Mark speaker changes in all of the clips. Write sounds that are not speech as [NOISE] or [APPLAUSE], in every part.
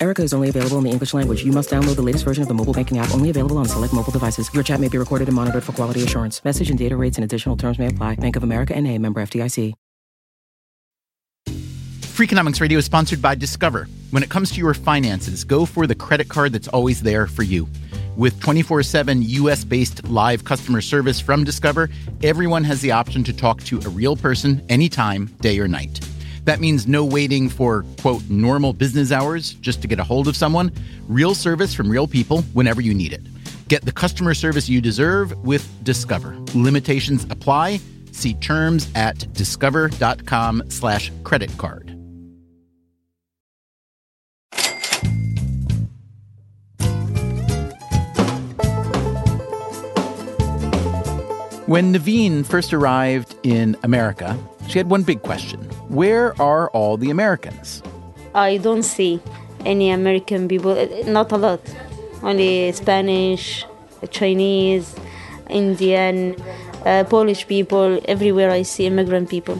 Speaker 1: Erica is only available in the English language. You must download the latest version of the mobile banking app, only available on select mobile devices. Your chat may be recorded and monitored for quality assurance. Message and data rates and additional terms may apply. Bank of America and a member FDIC.
Speaker 2: Freakonomics Radio is sponsored by Discover. When it comes to your finances, go for the credit card that's always there for you. With 24 7 US based live customer service from Discover, everyone has the option to talk to a real person anytime, day or night. That means no waiting for, quote, normal business hours just to get a hold of someone. Real service from real people whenever you need it. Get the customer service you deserve with Discover. Limitations apply. See terms at discover.com slash credit card. When Naveen first arrived in America, she had one big question Where are all the Americans?
Speaker 3: I don't see any American people, uh, uh, not a lot. Only Spanish, uh, Chinese, Indian, uh, Polish people. Everywhere I see immigrant people.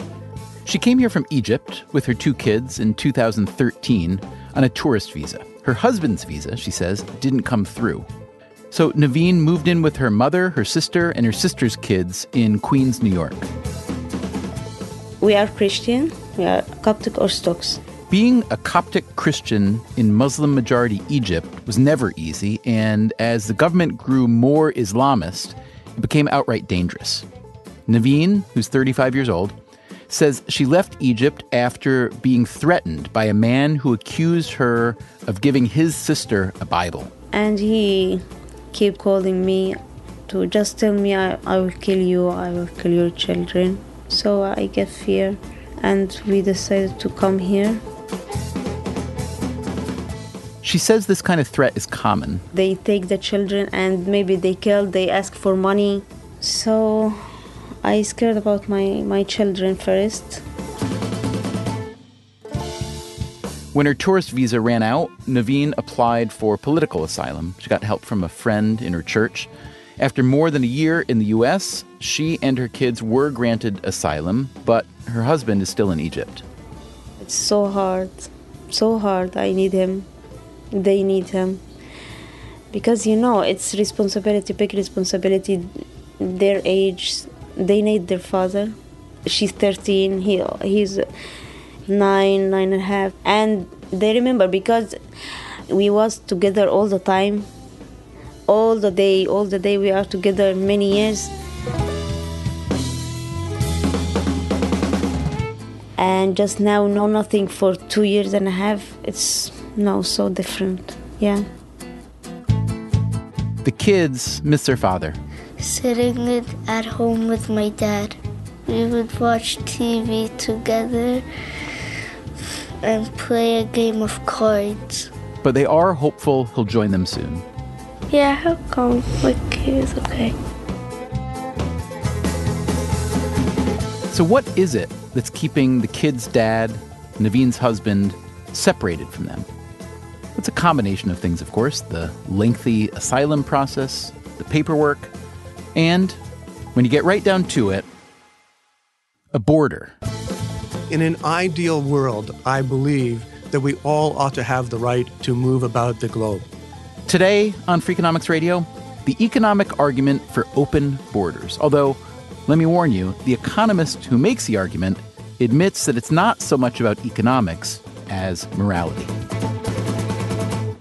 Speaker 2: She came here from Egypt with her two kids in 2013 on a tourist visa. Her husband's visa, she says, didn't come through. So Naveen moved in with her mother, her sister, and her sister's kids in Queens, New York.
Speaker 3: We are Christian, we are Coptic Orthodox.
Speaker 2: Being a Coptic Christian in Muslim majority Egypt was never easy, and as the government grew more Islamist, it became outright dangerous. Naveen, who's 35 years old, says she left Egypt after being threatened by a man who accused her of giving his sister a Bible.
Speaker 3: And he kept calling me to just tell me I, I will kill you, I will kill your children. So uh, I get fear and we decided to come here.
Speaker 2: She says this kind of threat is common.
Speaker 3: They take the children and maybe they kill, they ask for money. So I scared about my, my children first.
Speaker 2: When her tourist visa ran out, Naveen applied for political asylum. She got help from a friend in her church. After more than a year in the US, she and her kids were granted asylum, but her husband is still in Egypt.
Speaker 3: It's so hard, so hard. I need him. They need him. Because you know, it's responsibility, big responsibility. Their age, they need their father. She's 13, he, he's nine, nine and a half. And they remember because we was together all the time all the day all the day we are together many years. And just now no nothing for two years and a half. It's no so different. Yeah.
Speaker 2: The kids miss their father.
Speaker 4: Sitting at home with my dad. We would watch tv together and play a game of cards.
Speaker 2: But they are hopeful he'll join them soon
Speaker 4: yeah, he'll come. Like, he's okay.
Speaker 2: So, what is it that's keeping the kid's dad, Naveen's husband, separated from them? It's a combination of things, of course the lengthy asylum process, the paperwork, and when you get right down to it, a border.
Speaker 5: In an ideal world, I believe that we all ought to have the right to move about the globe.
Speaker 2: Today on Freakonomics Radio, the economic argument for open borders. Although, let me warn you, the economist who makes the argument admits that it's not so much about economics as morality.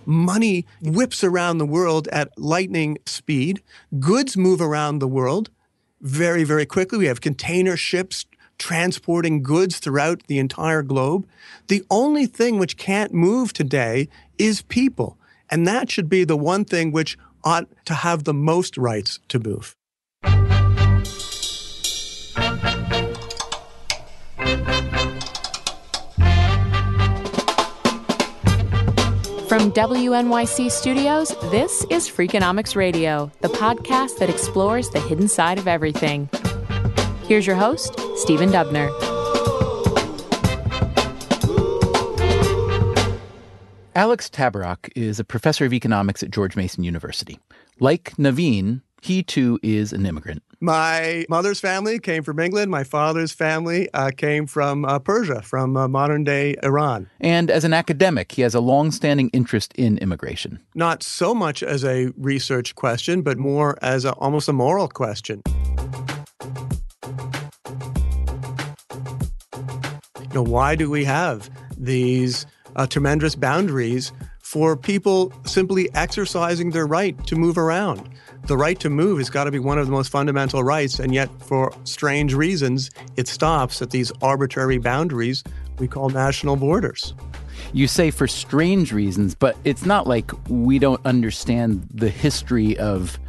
Speaker 5: Money whips around the world at lightning speed. Goods move around the world very, very quickly. We have container ships transporting goods throughout the entire globe. The only thing which can't move today is people. And that should be the one thing which ought to have the most rights to move.
Speaker 6: From WNYC Studios, this is Freakonomics Radio, the podcast that explores the hidden side of everything. Here's your host, Stephen Dubner.
Speaker 2: Alex Tabarrok is a professor of economics at George Mason University. Like Naveen, he too is an immigrant.
Speaker 5: My mother's family came from England. My father's family uh, came from uh, Persia, from uh, modern day Iran.
Speaker 2: And as an academic, he has a long-standing interest in immigration.
Speaker 5: Not so much as a research question, but more as a, almost a moral question. You know, why do we have these uh, tremendous boundaries for people simply exercising their right to move around? the right to move has got to be one of the most fundamental rights, and yet, for strange reasons, it stops at these arbitrary boundaries we call national borders.
Speaker 2: You say for strange reasons, but it's not like we don't understand the history of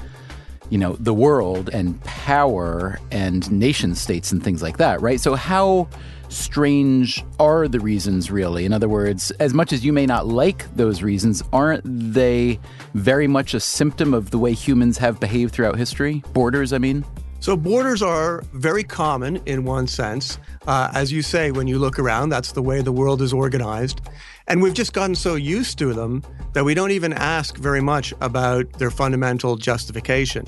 Speaker 2: you know the world and power and nation states and things like that right so how strange are the reasons really? In other words, as much as you may not like those reasons, aren't they very much a symptom of the way humans have behaved throughout history? Borders, I mean?
Speaker 5: So, borders are very common in one sense. Uh, as you say, when you look around, that's the way the world is organized. And we've just gotten so used to them that we don't even ask very much about their fundamental justification.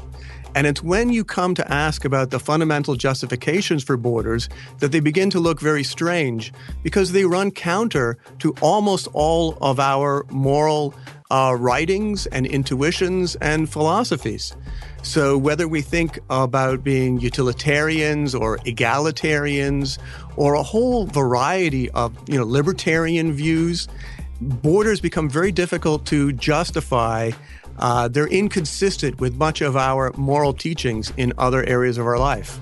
Speaker 5: And it's when you come to ask about the fundamental justifications for borders that they begin to look very strange because they run counter to almost all of our moral uh, writings and intuitions and philosophies. So, whether we think about being utilitarians or egalitarians or a whole variety of you know, libertarian views, borders become very difficult to justify uh, they're inconsistent with much of our moral teachings in other areas of our life.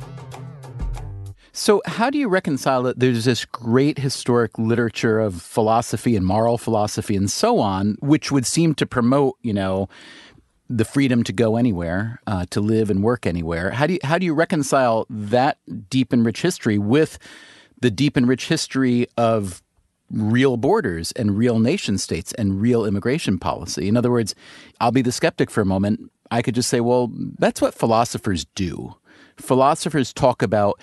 Speaker 2: So, how do you reconcile that there's this great historic literature of philosophy and moral philosophy and so on, which would seem to promote, you know, the freedom to go anywhere, uh, to live and work anywhere? How do you, how do you reconcile that deep and rich history with the deep and rich history of real borders and real nation states and real immigration policy. In other words, I'll be the skeptic for a moment. I could just say, well, that's what philosophers do. Philosophers talk about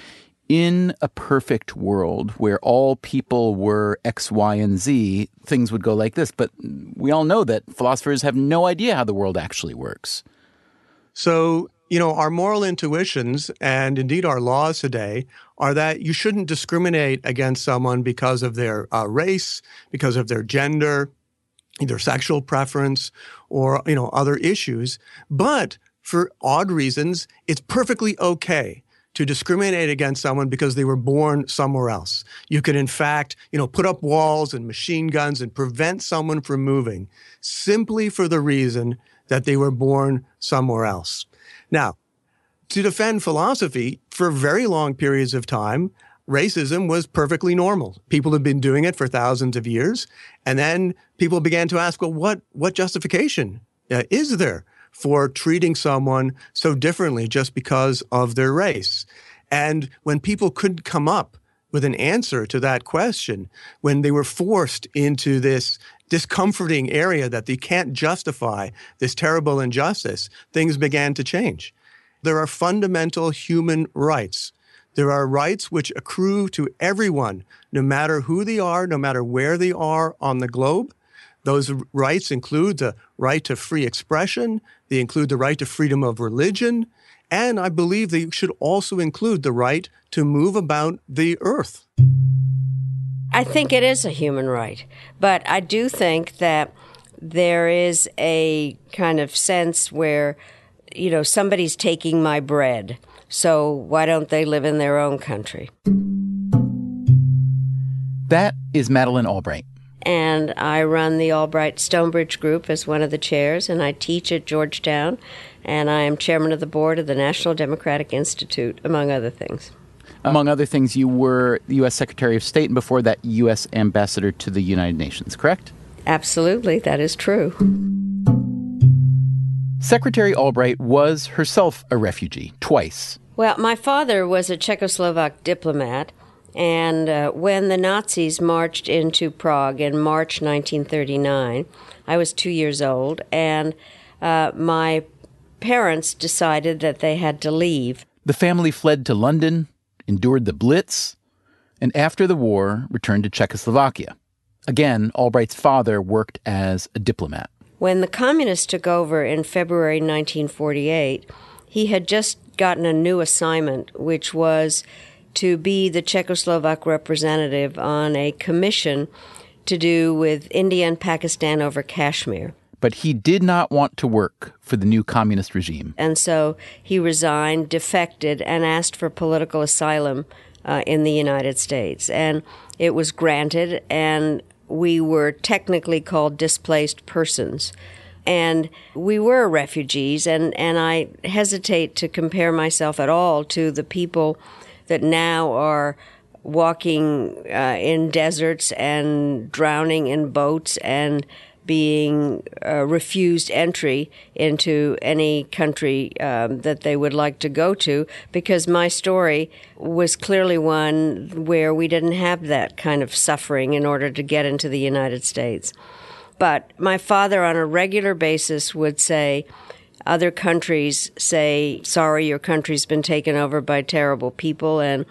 Speaker 2: in a perfect world where all people were X, Y, and Z, things would go like this. But we all know that philosophers have no idea how the world actually works.
Speaker 5: So you know, our moral intuitions and indeed our laws today are that you shouldn't discriminate against someone because of their uh, race, because of their gender, their sexual preference, or, you know, other issues. But for odd reasons, it's perfectly okay to discriminate against someone because they were born somewhere else. You can, in fact, you know, put up walls and machine guns and prevent someone from moving simply for the reason that they were born somewhere else. Now, to defend philosophy for very long periods of time, racism was perfectly normal. People had been doing it for thousands of years. And then people began to ask, well, what, what justification uh, is there for treating someone so differently just because of their race? And when people couldn't come up with an answer to that question, when they were forced into this discomforting area that they can't justify this terrible injustice, things began to change. There are fundamental human rights. There are rights which accrue to everyone, no matter who they are, no matter where they are on the globe. Those rights include the right to free expression, they include the right to freedom of religion, and I believe they should also include the right to move about the earth.
Speaker 7: I think it is a human right, but I do think that there is a kind of sense where, you know, somebody's taking my bread. So why don't they live in their own country?
Speaker 2: That is Madeleine Albright.
Speaker 7: And I run the Albright Stonebridge Group as one of the chairs, and I teach at Georgetown, and I am chairman of the board of the National Democratic Institute, among other things.
Speaker 2: Among other things, you were U.S. Secretary of State and before that, U.S. Ambassador to the United Nations, correct?
Speaker 7: Absolutely, that is true.
Speaker 2: Secretary Albright was herself a refugee twice.
Speaker 7: Well, my father was a Czechoslovak diplomat, and uh, when the Nazis marched into Prague in March 1939, I was two years old, and uh, my parents decided that they had to leave.
Speaker 2: The family fled to London, endured the Blitz, and after the war returned to Czechoslovakia. Again, Albright's father worked as a diplomat.
Speaker 7: When the communists took over in February 1948, he had just gotten a new assignment, which was to be the Czechoslovak representative on a commission to do with India and Pakistan over Kashmir.
Speaker 2: But he did not want to work for the new communist regime.
Speaker 7: And so he resigned, defected, and asked for political asylum uh, in the United States. And it was granted, and we were technically called displaced persons. And we were refugees, and, and I hesitate to compare myself at all to the people that now are walking uh, in deserts and drowning in boats and being uh, refused entry into any country um, that they would like to go to because my story was clearly one where we didn't have that kind of suffering in order to get into the United States. But my father, on a regular basis, would say, other countries say, sorry, your country's been taken over by terrible people and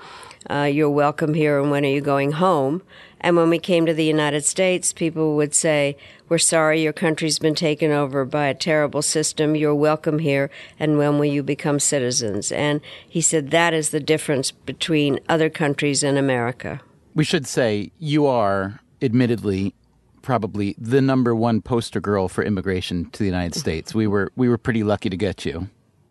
Speaker 7: uh, you're welcome here and when are you going home? And when we came to the United States, people would say, We're sorry your country's been taken over by a terrible system. You're welcome here. And when will you become citizens? And he said, That is the difference between other countries and America.
Speaker 2: We should say you are, admittedly, probably the number one poster girl for immigration to the United States. We were we were pretty lucky to get you.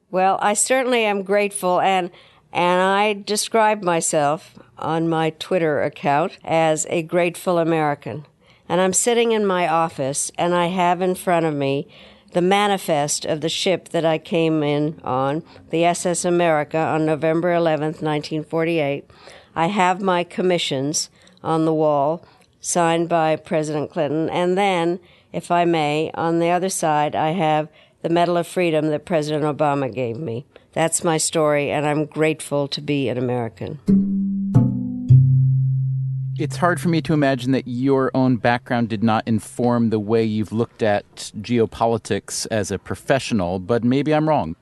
Speaker 7: Well, I certainly am grateful and and I describe myself on my Twitter account as a grateful American. And I'm sitting in my office and I have in front of me the manifest of the ship that I came in on, the SS America, on November 11th, 1948. I have my commissions on the wall, signed by President Clinton. And then, if I may, on the other side, I have the Medal of Freedom that President Obama gave me. That's my story, and I'm grateful to be an American.
Speaker 2: It's hard for me to imagine that your own background did not inform the way you've looked at geopolitics as a professional, but maybe I'm wrong.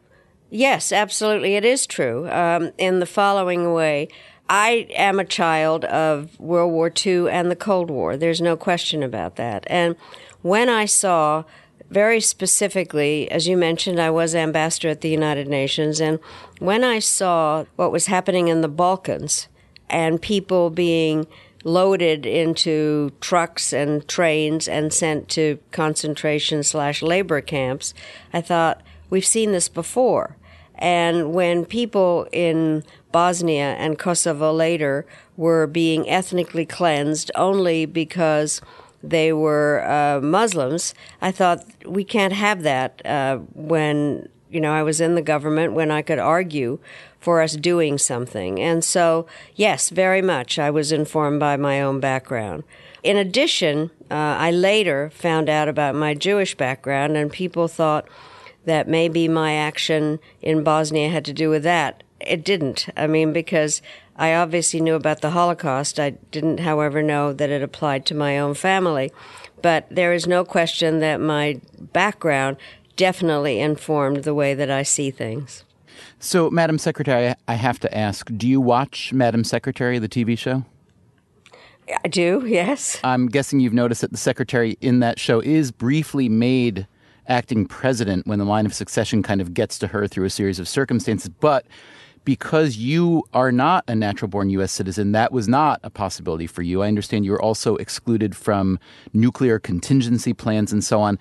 Speaker 7: Yes, absolutely. It is true um, in the following way. I am a child of World War II and the Cold War. There's no question about that. And when I saw very specifically, as you mentioned, I was ambassador at the United Nations, and when I saw what was happening in the Balkans and people being loaded into trucks and trains and sent to concentration slash labor camps, I thought, we've seen this before. And when people in Bosnia and Kosovo later were being ethnically cleansed only because they were uh, Muslims, I thought we can't have that uh, when you know I was in the government when I could argue for us doing something. And so, yes, very much I was informed by my own background. In addition, uh, I later found out about my Jewish background, and people thought that maybe my action in Bosnia had to do with that. It didn't. I mean, because I obviously knew about the Holocaust. I didn't, however, know that it applied to my own family. But there is no question that my background definitely informed the way that I see things.
Speaker 2: So, Madam Secretary, I have to ask do you watch Madam Secretary, the TV show?
Speaker 7: I do, yes.
Speaker 2: I'm guessing you've noticed that the secretary in that show is briefly made acting president when the line of succession kind of gets to her through a series of circumstances. But because you are not a natural born U.S. citizen, that was not a possibility for you. I understand you were also excluded from nuclear contingency plans and so on.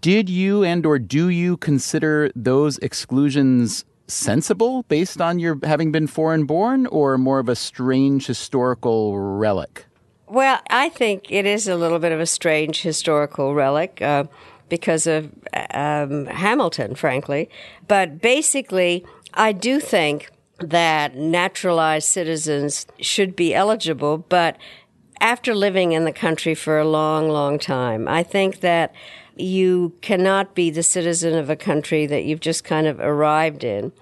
Speaker 2: Did you and or do you consider those exclusions sensible based on your having been foreign born or more of a strange historical relic?
Speaker 7: Well, I think it is a little bit of a strange historical relic uh, because of um, Hamilton, frankly. But basically, I do think that naturalized citizens should be eligible, but after living in the country for a long, long time, I think that you cannot be the citizen of a country that you've just kind of arrived in.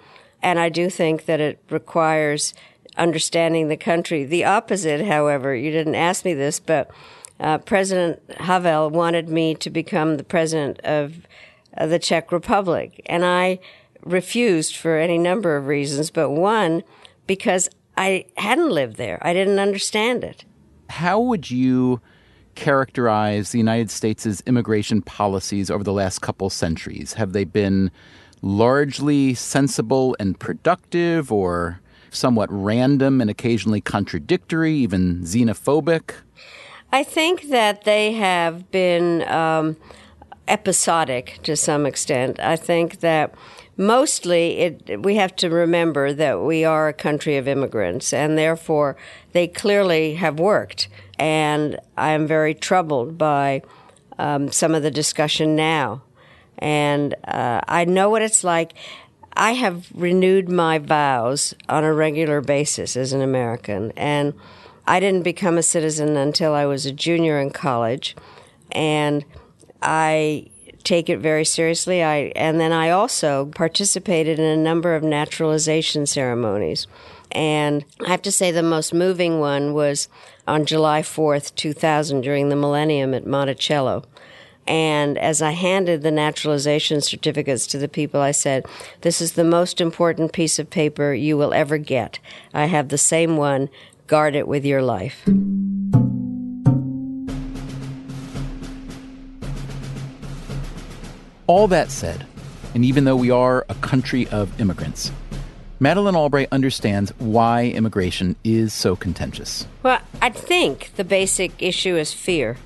Speaker 7: And I do think that it requires understanding the country. The opposite, however, you didn't ask me this, but uh, President Havel wanted me to become the president of uh, the Czech Republic. And I refused for any number of reasons, but one, because I hadn't lived there. I didn't understand it.
Speaker 2: How would you characterize the United States' immigration policies over the last couple centuries? Have they been largely sensible and productive, or somewhat random and occasionally contradictory, even xenophobic?
Speaker 7: I think that they have been um, episodic to some extent. I think that mostly it, we have to remember that we are a country of immigrants, and therefore they clearly have worked. And I am very troubled by um, some of the discussion now. And uh, I know what it's like. I have renewed my vows on a regular basis as an American. And I didn't become a citizen until I was a junior in college. And I take it very seriously. I, and then I also participated in a number of naturalization ceremonies. And I have to say, the most moving one was on July 4th, 2000, during the millennium at Monticello. And as I handed the naturalization certificates to the people, I said, This is the most important piece of paper you will ever get. I have the same one. Guard it with your life.
Speaker 2: All that said, and even though we are a country of immigrants, Madeleine Albright understands why immigration is so contentious.
Speaker 7: Well, I think the basic issue is fear.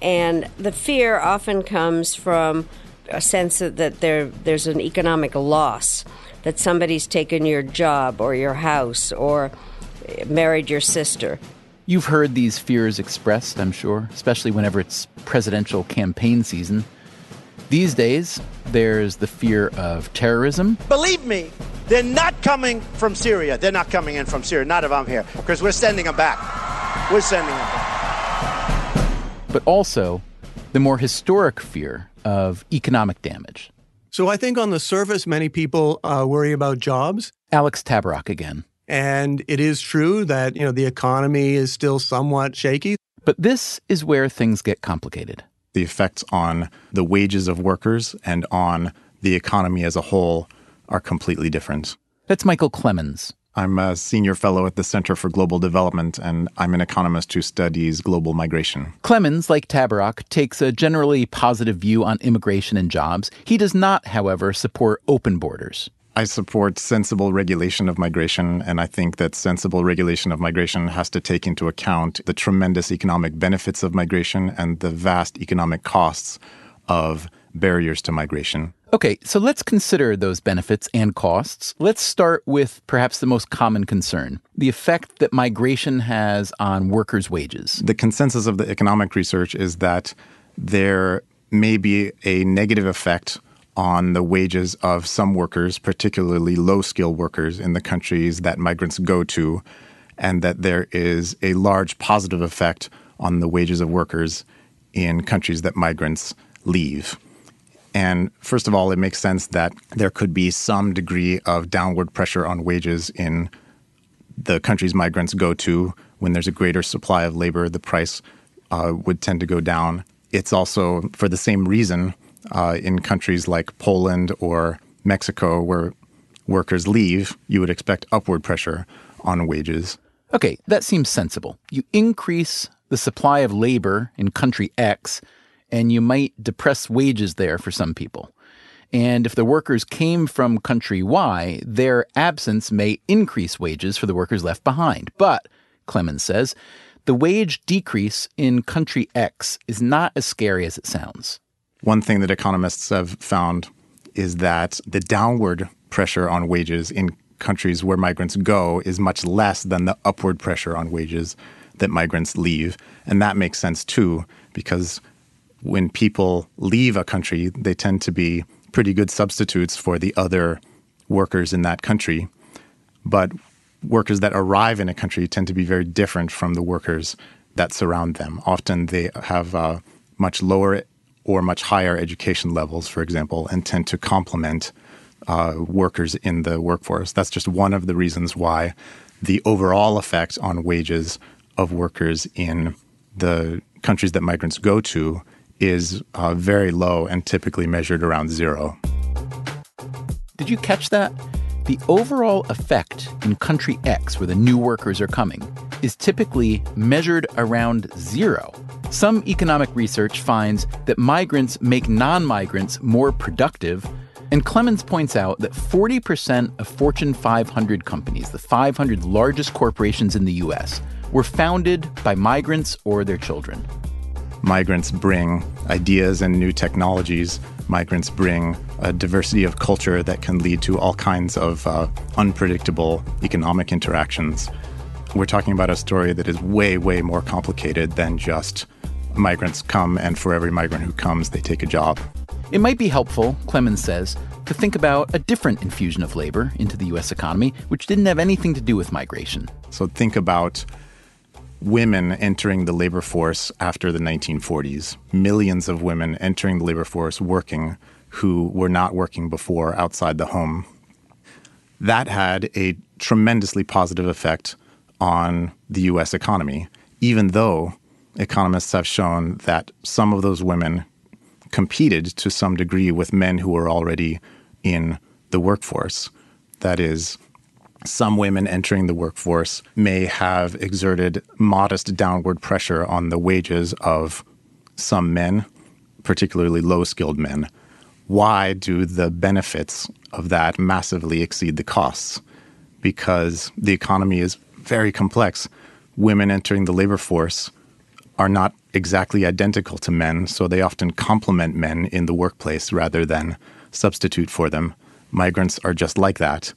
Speaker 7: And the fear often comes from a sense that there, there's an economic loss, that somebody's taken your job or your house or married your sister.
Speaker 2: You've heard these fears expressed, I'm sure, especially whenever it's presidential campaign season. These days, there's the fear of terrorism.
Speaker 8: Believe me, they're not coming from Syria. They're not coming in from Syria, not if I'm here, because we're sending them back. We're sending them back
Speaker 2: but also the more historic fear of economic damage.
Speaker 5: So I think on the surface, many people uh, worry about jobs.
Speaker 2: Alex Tabarrok again.
Speaker 5: And it is true that you know the economy is still somewhat shaky.
Speaker 2: But this is where things get complicated.
Speaker 9: The effects on the wages of workers and on the economy as a whole are completely different.
Speaker 2: That's Michael Clemens.
Speaker 9: I'm a senior fellow at the Center for Global Development, and I'm an economist who studies global migration.
Speaker 2: Clemens, like Tabarrok, takes a generally positive view on immigration and jobs. He does not, however, support open borders.
Speaker 9: I support sensible regulation of migration, and I think that sensible regulation of migration has to take into account the tremendous economic benefits of migration and the vast economic costs of barriers to migration.
Speaker 2: Okay, so let's consider those benefits and costs. Let's start with perhaps the most common concern the effect that migration has on workers' wages.
Speaker 9: The consensus of the economic research is that there may be a negative effect on the wages of some workers, particularly low skilled workers in the countries that migrants go to, and that there is a large positive effect on the wages of workers in countries that migrants leave. And first of all, it makes sense that there could be some degree of downward pressure on wages in the countries migrants go to. When there's a greater supply of labor, the price uh, would tend to go down. It's also for the same reason uh, in countries like Poland or Mexico, where workers leave, you would expect upward pressure on wages.
Speaker 2: Okay, that seems sensible. You increase the supply of labor in country X and you might depress wages there for some people. And if the workers came from country Y, their absence may increase wages for the workers left behind. But, Clemens says, the wage decrease in country X is not as scary as it sounds.
Speaker 9: One thing that economists have found is that the downward pressure on wages in countries where migrants go is much less than the upward pressure on wages that migrants leave. And that makes sense too, because when people leave a country, they tend to be pretty good substitutes for the other workers in that country. But workers that arrive in a country tend to be very different from the workers that surround them. Often they have much lower or much higher education levels, for example, and tend to complement uh, workers in the workforce. That's just one of the reasons why the overall effect on wages of workers in the countries that migrants go to is uh, very low and typically measured around zero.
Speaker 2: Did you catch that? The overall effect in country X, where the new workers are coming, is typically measured around zero. Some economic research finds that migrants make non migrants more productive. And Clemens points out that 40% of Fortune 500 companies, the 500 largest corporations in the US, were founded by migrants or their children.
Speaker 9: Migrants bring ideas and new technologies. Migrants bring a diversity of culture that can lead to all kinds of uh, unpredictable economic interactions. We're talking about a story that is way, way more complicated than just migrants come and for every migrant who comes, they take a job.
Speaker 2: It might be helpful, Clemens says, to think about a different infusion of labor into the U.S. economy, which didn't have anything to do with migration.
Speaker 9: So think about women entering the labor force after the 1940s, millions of women entering the labor force working who were not working before outside the home. That had a tremendously positive effect on the US economy, even though economists have shown that some of those women competed to some degree with men who were already in the workforce. That is, some women entering the workforce may have exerted modest downward pressure on the wages of some men, particularly low skilled men. Why do the benefits of that massively exceed the costs? Because the economy is very complex. Women entering the labor force are not exactly identical to men, so they often complement men in the workplace rather than substitute for them. Migrants are just like that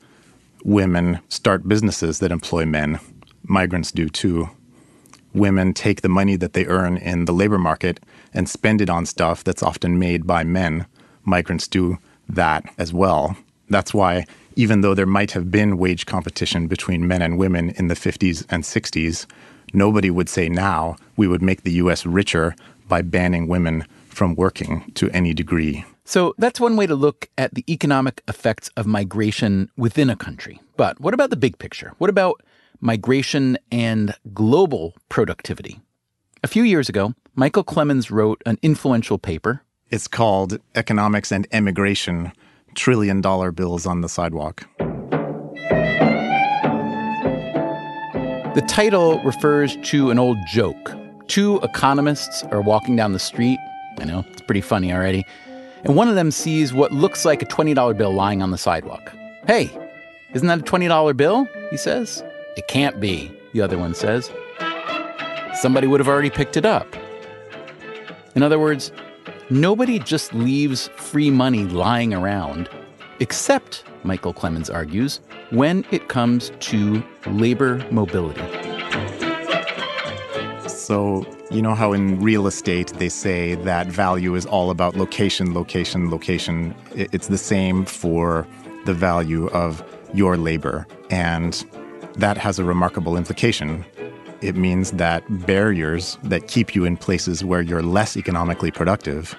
Speaker 9: women start businesses that employ men. Migrants do too. Women take the money that they earn in the labor market and spend it on stuff that's often made by men. Migrants do that as well. That's why, even though there might have been wage competition between men and women in the 50s and 60s, nobody would say now we would make the US richer by banning women from working to any degree.
Speaker 2: So that's one way to look at the economic effects of migration within a country. But what about the big picture? What about migration and global productivity? A few years ago, Michael Clemens wrote an influential paper.
Speaker 9: It's called Economics and Emigration Trillion Dollar Bills on the Sidewalk.
Speaker 2: The title refers to an old joke. Two economists are walking down the street. I know, it's pretty funny already and one of them sees what looks like a $20 bill lying on the sidewalk. Hey, isn't that a $20 bill? He says. It can't be, the other one says. Somebody would have already picked it up. In other words, nobody just leaves free money lying around, except, Michael Clemens argues, when it comes to labor mobility.
Speaker 9: So you know how in real estate they say that value is all about location, location, location? It's the same for the value of your labor. And that has a remarkable implication. It means that barriers that keep you in places where you're less economically productive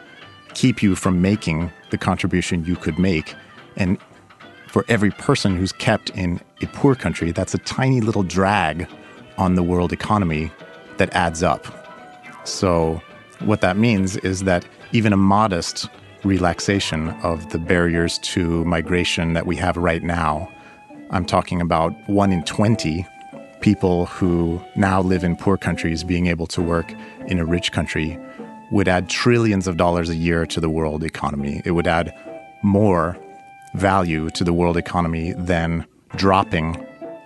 Speaker 9: keep you from making the contribution you could make. And for every person who's kept in a poor country, that's a tiny little drag on the world economy that adds up. So, what that means is that even a modest relaxation of the barriers to migration that we have right now, I'm talking about one in 20 people who now live in poor countries being able to work in a rich country, would add trillions of dollars a year to the world economy. It would add more value to the world economy than dropping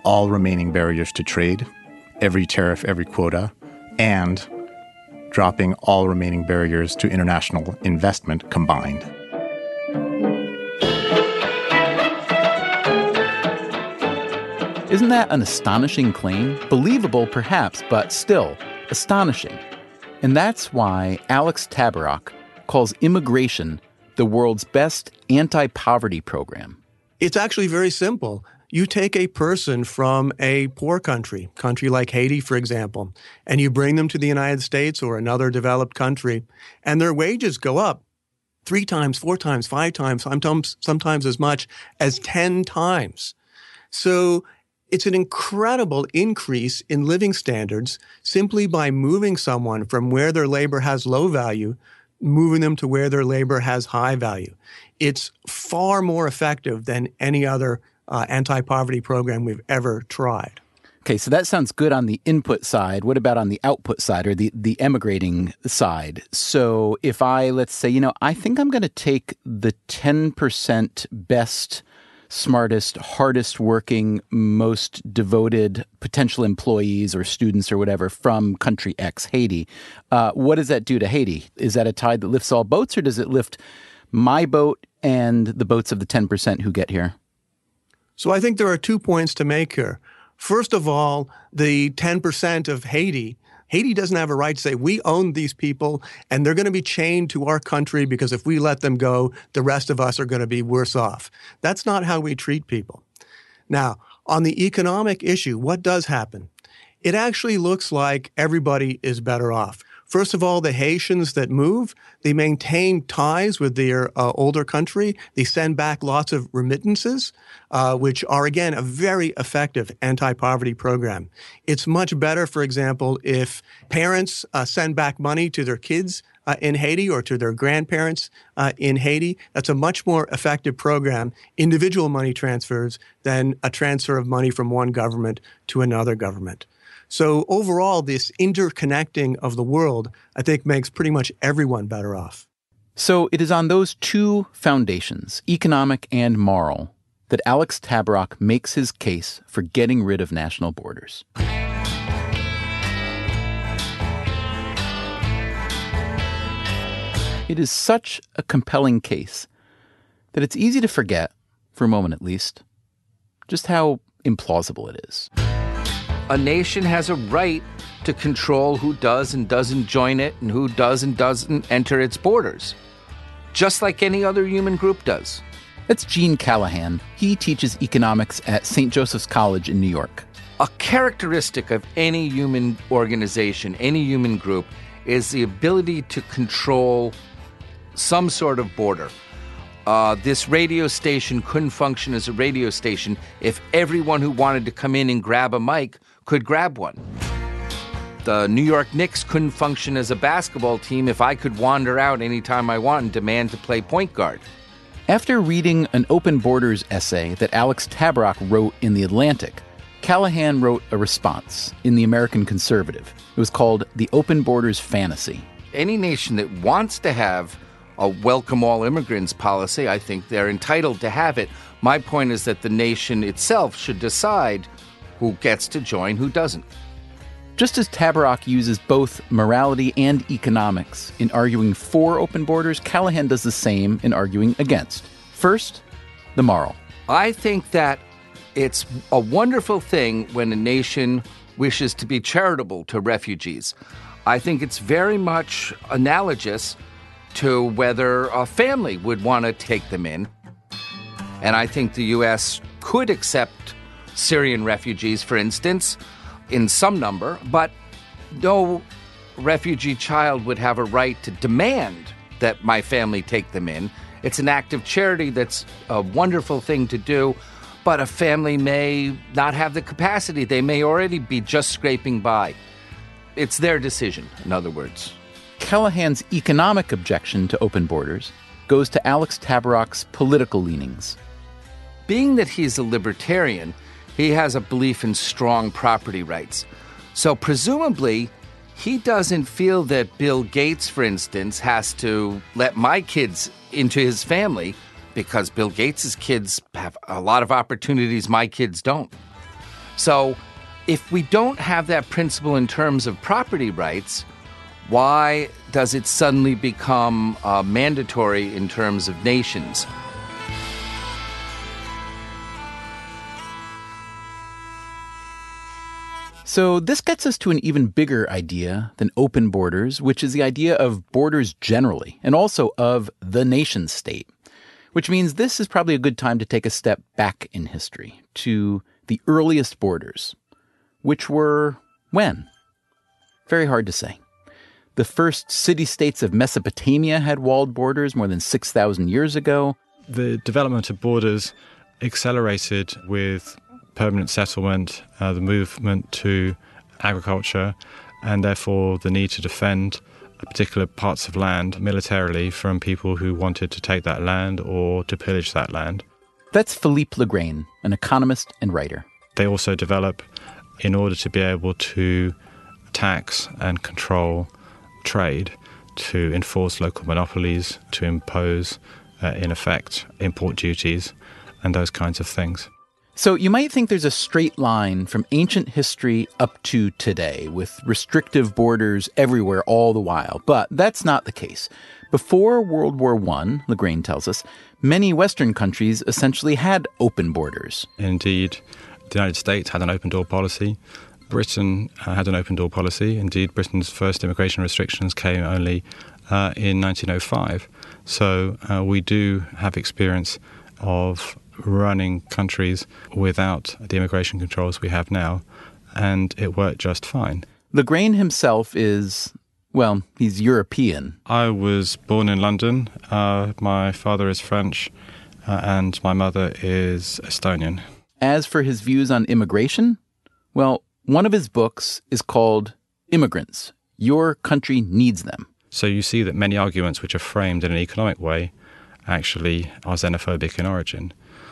Speaker 9: all remaining barriers to trade, every tariff, every quota, and dropping all remaining barriers to international investment combined.
Speaker 2: Isn't that an astonishing claim? Believable, perhaps, but still astonishing. And that's why Alex Tabarrok calls immigration the world's best anti poverty program.
Speaker 5: It's actually very simple. You take a person from a poor country, country like Haiti, for example, and you bring them to the United States or another developed country, and their wages go up three times, four times, five times, sometimes, sometimes as much as 10 times. So it's an incredible increase in living standards simply by moving someone from where their labor has low value, moving them to where their labor has high value. It's far more effective than any other uh, anti poverty program we've ever tried.
Speaker 2: Okay, so that sounds good on the input side. What about on the output side or the, the emigrating side? So if I, let's say, you know, I think I'm going to take the 10% best, smartest, hardest working, most devoted potential employees or students or whatever from country X, Haiti. Uh, what does that do to Haiti? Is that a tide that lifts all boats or does it lift my boat and the boats of the 10% who get here?
Speaker 5: So I think there are two points to make here. First of all, the 10% of Haiti, Haiti doesn't have a right to say, we own these people and they're going to be chained to our country because if we let them go, the rest of us are going to be worse off. That's not how we treat people. Now, on the economic issue, what does happen? It actually looks like everybody is better off. First of all, the Haitians that move, they maintain ties with their uh, older country. They send back lots of remittances, uh, which are, again, a very effective anti poverty program. It's much better, for example, if parents uh, send back money to their kids uh, in Haiti or to their grandparents uh, in Haiti. That's a much more effective program, individual money transfers, than a transfer of money from one government to another government. So overall, this interconnecting of the world, I think, makes pretty much everyone better off.
Speaker 2: So it is on those two foundations, economic and moral, that Alex Tabarrok makes his case for getting rid of national borders. It is such a compelling case that it's easy to forget, for a moment at least, just how implausible it is
Speaker 10: a nation has a right to control who does and doesn't join it and who does and doesn't enter its borders, just like any other human group does.
Speaker 2: That's Gene Callahan. He teaches economics at St. Joseph's College in New York.
Speaker 10: A characteristic of any human organization, any human group, is the ability to control some sort of border. Uh, this radio station couldn't function as a radio station if everyone who wanted to come in and grab a mic could grab one. The New York Knicks couldn't function as a basketball team if I could wander out anytime I want and demand to play point guard.
Speaker 2: After reading an open borders essay that Alex Tabarrok wrote in The Atlantic, Callahan wrote a response in The American Conservative. It was called The Open Borders Fantasy.
Speaker 10: Any nation that wants to have a welcome all immigrants policy, I think they're entitled to have it. My point is that the nation itself should decide who gets to join, who doesn't.
Speaker 2: Just as Tabarrok uses both morality and economics in arguing for open borders, Callahan does the same in arguing against. First, the moral.
Speaker 10: I think that it's a wonderful thing when a nation wishes to be charitable to refugees. I think it's very much analogous to whether a family would want to take them in. And I think the U.S. could accept Syrian refugees, for instance, in some number, but no refugee child would have a right to demand that my family take them in. It's an act of charity that's a wonderful thing to do, but a family may not have the capacity. They may already be just scraping by. It's their decision, in other words.
Speaker 2: Callahan's economic objection to open borders goes to Alex Tabarrok's political leanings.
Speaker 10: Being that he's a libertarian, he has a belief in strong property rights. So, presumably, he doesn't feel that Bill Gates, for instance, has to let my kids into his family because Bill Gates's kids have a lot of opportunities my kids don't. So, if we don't have that principle in terms of property rights, why does it suddenly become uh, mandatory in terms of nations?
Speaker 2: So, this gets us to an even bigger idea than open borders, which is the idea of borders generally, and also of the nation state. Which means this is probably a good time to take a step back in history to the earliest borders, which were when? Very hard to say. The first city states of Mesopotamia had walled borders more than 6,000 years ago.
Speaker 11: The development of borders accelerated with permanent settlement, uh, the movement to agriculture, and therefore the need to defend particular parts of land militarily from people who wanted to take that land or to pillage that land.
Speaker 2: That's Philippe Legrain, an economist and writer.
Speaker 11: They also develop in order to be able to tax and control trade, to enforce local monopolies, to impose, uh, in effect, import duties, and those kinds of things.
Speaker 2: So you might think there's a straight line from ancient history up to today, with restrictive borders everywhere all the while, but that's not the case. Before World War I, Legrain tells us, many Western countries essentially had open borders.
Speaker 11: Indeed, the United States had an open door policy. Britain uh, had an open door policy. Indeed, Britain's first immigration restrictions came only uh, in 1905. So uh, we do have experience of running countries without the immigration controls we have now, and it worked just fine.
Speaker 2: Legrain himself is, well, he's European.
Speaker 11: I was born in London. Uh, my father is French, uh, and my mother is Estonian.
Speaker 2: As for his views on immigration, well, one of his books is called Immigrants Your Country Needs Them.
Speaker 11: So you see that many arguments which are framed in an economic way actually are xenophobic in origin.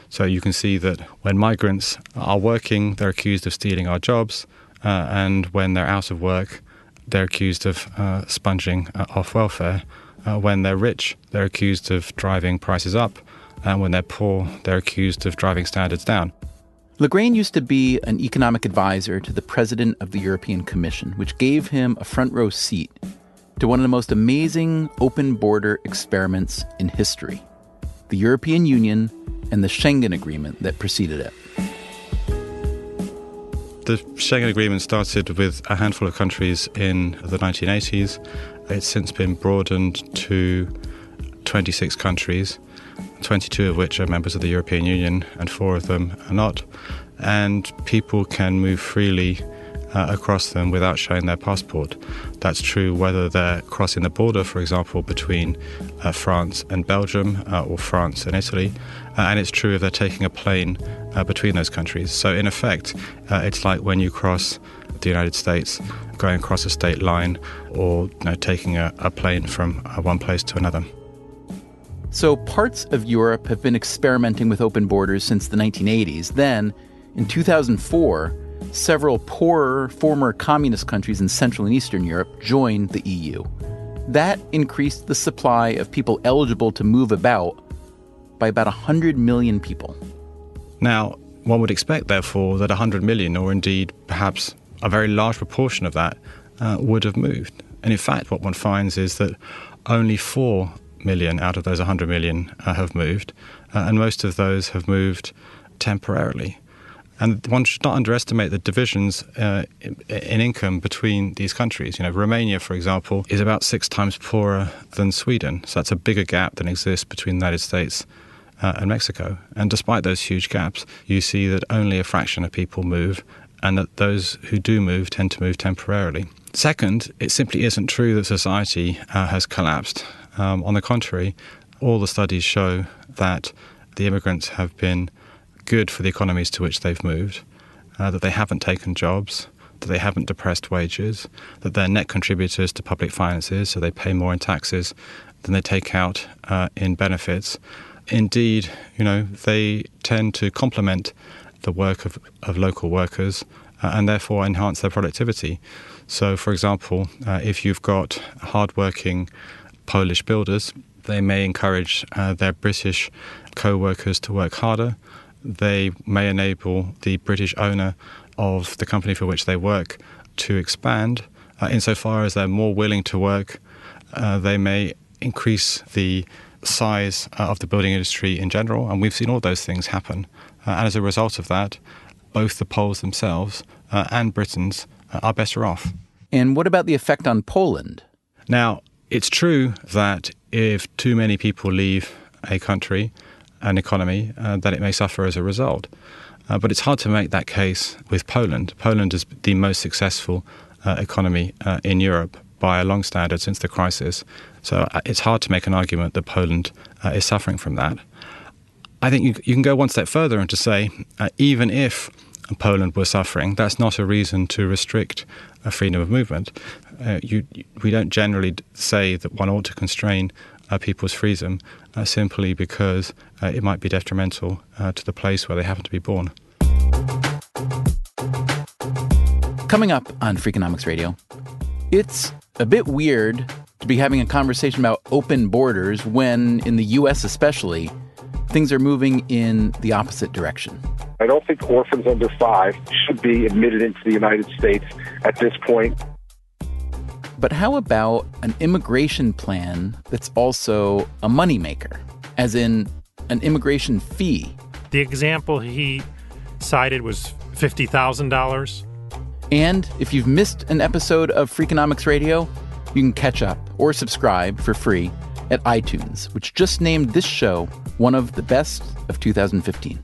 Speaker 11: So you can see that when migrants are working, they're accused of stealing our jobs, uh, and when they're out of work, they're accused of uh, sponging uh, off welfare. Uh, when they're rich, they're accused of driving prices up, and when they're poor, they're accused of driving standards down.
Speaker 2: Legrain used to be an economic advisor to the president of the European Commission, which gave him a front row seat to one of the most amazing open border experiments in history the European Union and the Schengen Agreement that preceded it.
Speaker 11: The Schengen Agreement started with a handful of countries in the 1980s. It's since been broadened to 26 countries, 22 of which are members of the European Union, and four of them are not. And people can move freely uh, across them without showing their passport. That's true whether they're crossing the border, for example, between uh, France and Belgium uh, or France and Italy, uh, and it's true if they're taking a plane uh, between those countries. So, in effect, uh, it's like when you cross the United States, going across a state line, or you know, taking a, a plane from one place to another.
Speaker 2: So, parts of Europe have been experimenting with open borders since the 1980s. Then, in 2004, several poorer former communist countries in Central and Eastern Europe joined the EU. That increased the supply of people eligible to move about by about 100 million people.
Speaker 11: Now, one would expect, therefore, that 100 million, or indeed perhaps a very large proportion of that, uh, would have moved. And in fact, what one finds is that only 4 million out of those 100 million uh, have moved, uh, and most of those have moved temporarily. And one should not underestimate the divisions uh, in, in, income between these countries. You know, Romania, for example, is about six times poorer than Sweden. So that's a bigger gap than exists between the United States uh, and Mexico. And despite those huge gaps, you see that only a fraction of people move, and that those who do move tend to move temporarily. Second, it simply isn't true that society uh, has collapsed. Um, on the contrary, all the studies show that the immigrants have been good for the economies to which they've moved, uh, that they haven't taken jobs, that they haven't depressed wages, that they're net contributors to public finances, so they pay more in taxes than they take out uh, in benefits. Indeed, you know, they tend to complement the work of, of local workers uh, and therefore enhance their productivity. So, for example, uh, if you've got hardworking Polish builders, they may encourage uh, their British co workers to work harder they may enable the British owner of the company for which they work to expand. Uh, insofar as they're more willing to work, uh, they may increase the size uh, of the building industry in general, and we've seen all those things happen. Uh, and as a result of that, both the Poles themselves uh, and Britons uh, are better off.
Speaker 2: And what about the effect on Poland?
Speaker 11: Now, it's true that if too many people leave a country, an economy, uh, that it may suffer as a result. Uh, but it's hard to make that case with Poland. Poland is the most successful uh, economy uh, in Europe by a long standard since the crisis. So uh, it's hard to make an argument that Poland uh, is suffering from that. I think you, you, can go one step further and to say, even if Poland were suffering, that's not a reason to restrict freedom of movement. You, we don't generally say that one ought to constrain people's freedom uh, simply because uh, it might be detrimental uh, to the place where they happen to be born.
Speaker 2: Coming up on Freakonomics Radio, it's a bit weird to be having a conversation about open borders when, in the US especially, things are moving in the opposite direction.
Speaker 12: I don't think orphans under five should be admitted into the United States at this point.
Speaker 2: But how about an immigration plan that's also a moneymaker, as in an immigration fee?
Speaker 13: The example he cited was $50,000.
Speaker 2: And if you've missed an episode of Freakonomics Radio, you can catch up or subscribe for free at iTunes, which just named this show one of the best of 2015.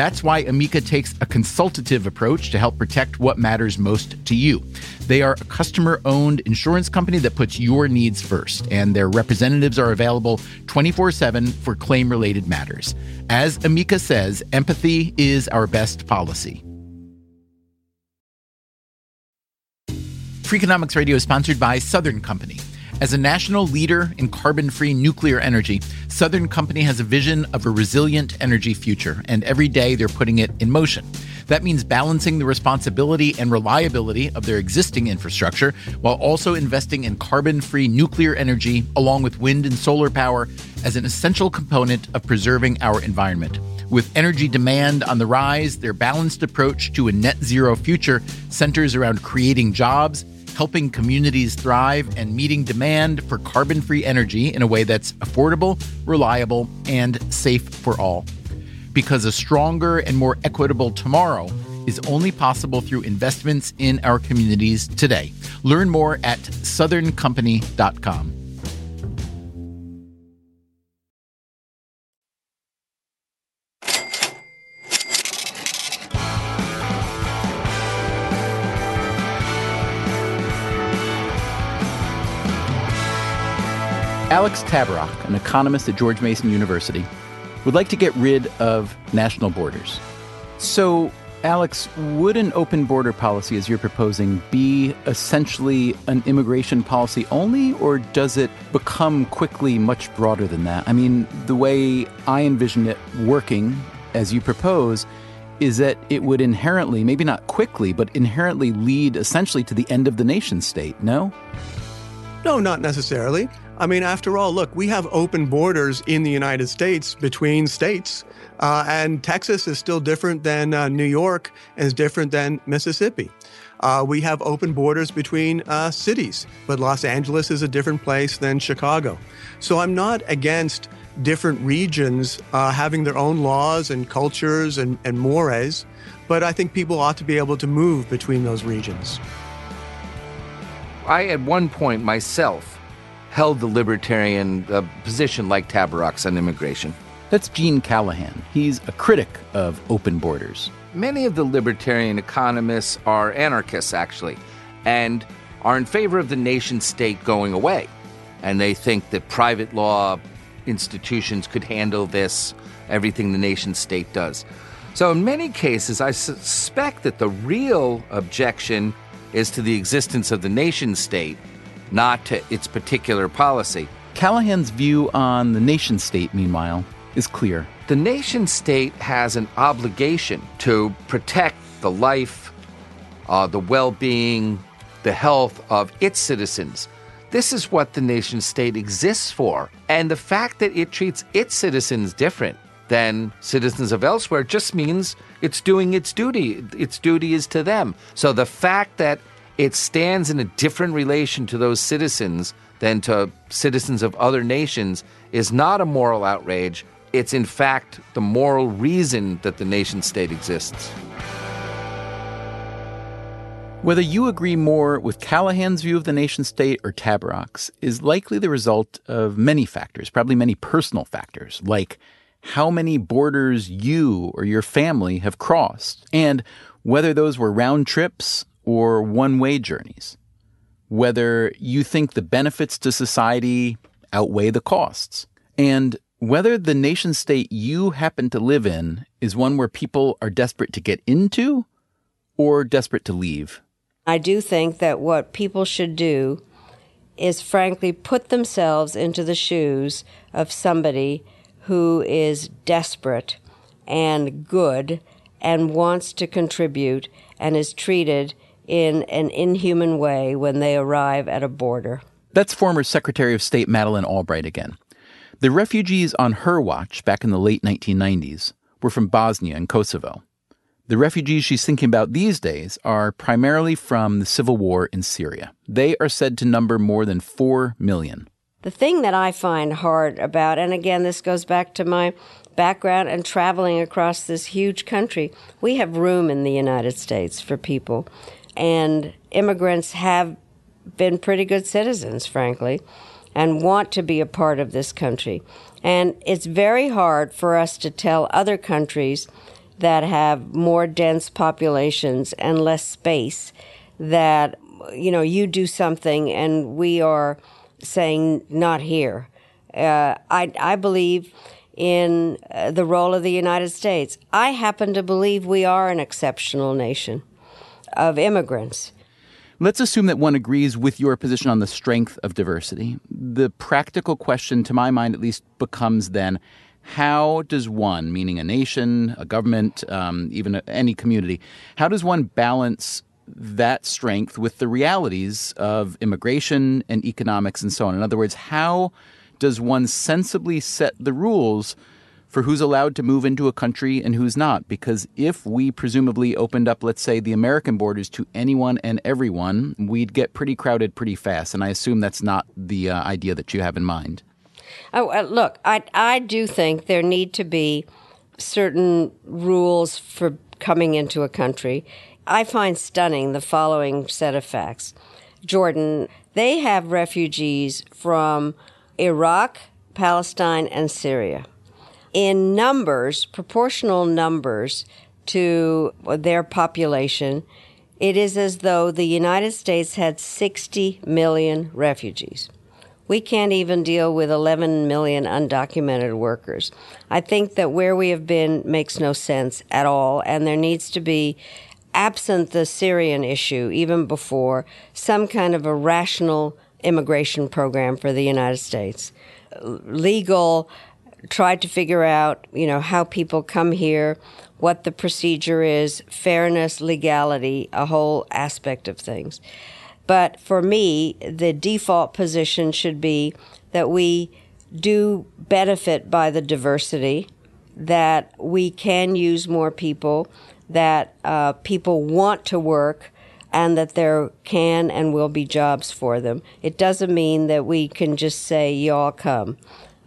Speaker 2: That's why Amica takes a consultative approach to help protect what matters most to you. They are a customer owned insurance company that puts your needs first, and their representatives are available 24 7 for claim related matters. As Amica says, empathy is our best policy. Freakonomics Radio is sponsored by Southern Company. As a national leader in carbon free nuclear energy, Southern Company has a vision of a resilient energy future, and every day they're putting it in motion. That means balancing the responsibility and reliability of their existing infrastructure while also investing in carbon free nuclear energy along with wind and solar power as an essential component of preserving our environment. With energy demand on the rise, their balanced approach to a net zero future centers around creating jobs helping communities thrive and meeting demand for carbon free energy in a way that's affordable, reliable, and safe for all. Because a stronger and more equitable tomorrow is only possible through investments in our communities today. Learn more at southerncompany.com. Alex Tabarrok, an economist at George Mason University, would like to get rid of national borders. So, Alex, would an open border policy, as you're proposing, be essentially an immigration policy only, or does it become quickly much broader than that? I mean, the way I envision it working, as you propose, is that it would inherently, maybe not quickly, but inherently lead essentially to the end of the nation state, no?
Speaker 5: No, not necessarily. I mean, after all, look, we have open borders in the United States between states, uh, and Texas is still different than uh, New York and is different than Mississippi. Uh, we have open borders between uh, cities, but Los Angeles is a different place than Chicago. So I'm not against different regions uh, having their own laws and cultures and, and mores, but I think people ought to be able to move between those regions.
Speaker 10: I, at one point myself, held the libertarian uh, position like Tabarrok's on immigration.
Speaker 2: That's Gene Callahan. He's a critic of open borders.
Speaker 10: Many of the libertarian economists are anarchists, actually, and are in favor of the nation state going away. And they think that private law institutions could handle this, everything the nation state does. So, in many cases, I suspect that the real objection is to the existence of the nation state not to its particular policy.
Speaker 2: Callahan's view on the nation state, meanwhile, is clear.
Speaker 10: The nation state has an obligation to protect the life, uh, the well being, the health of its citizens. This is what the nation state exists for. And the fact that it treats its citizens different than citizens of elsewhere just means it's doing its duty. Its duty is to them. So the fact that it stands in a different relation to those citizens than to citizens of other nations is not a moral outrage, it's in fact the moral reason that the nation state exists.
Speaker 2: Whether you agree more with Callahan's view of the nation state or Tabarrok's is likely the result of many factors, probably many personal factors, like how many borders you or your family have crossed, and whether those were round trips or one way journeys, whether you think the benefits to society outweigh the costs, and whether the nation state you happen to live in is one where people are desperate to get into or desperate to leave.
Speaker 7: I do think that what people should do is frankly put themselves into the shoes of somebody who is desperate and good and wants to contribute and is treated in an inhuman way when they arrive at a border.
Speaker 2: That's former Secretary of State Madeleine Albright again. The refugees on her watch back in the late 1990s were from Bosnia and Kosovo. The refugees she's thinking about these days are primarily from the civil war in Syria. They are said to number more than 4 million.
Speaker 7: The thing that I find hard about, and again, this goes back to my background and traveling across this huge country, we have room in the United States for people. And immigrants have been pretty good citizens, frankly, and want to be a part of this country. And it's very hard for us to tell other countries that have more dense populations and less space that you know you do something and we are saying not here. Uh, I, I believe in uh, the role of the united states. I happen to believe we are an exceptional nation of immigrants
Speaker 2: Let's assume that one agrees with your position on the strength of diversity. The practical question, to my mind at least, becomes then how does one, meaning a nation, a government, um, even a, any community, how does one balance that strength with the realities of immigration and economics and so on? In other words, how does one sensibly set the rules for who's allowed to move into a country and who's not? Because if we presumably opened up, let's say, the American borders to anyone and everyone, we'd get pretty crowded pretty fast. And I assume that's not the uh, idea that you have in mind.
Speaker 7: Oh, uh, look, I I do think there need to be certain rules for coming into a country. I find stunning the following set of facts. Jordan, they have refugees from Iraq, Palestine, and Syria. In numbers, proportional numbers to their population, it is as though the United States had 60 million refugees. We can't even deal with 11 million undocumented workers. I think that where we have been makes no sense at all, and there needs to be, absent the Syrian issue, even before, some kind of a rational immigration program for the United States. Legal, tried to figure out, you know, how people come here, what the procedure is, fairness, legality, a whole aspect of things. But for me, the default position should be that we do benefit by the diversity, that we can use more people, that uh, people want to work, and that there can and will be jobs for them. It doesn't mean that we can just say, y'all come.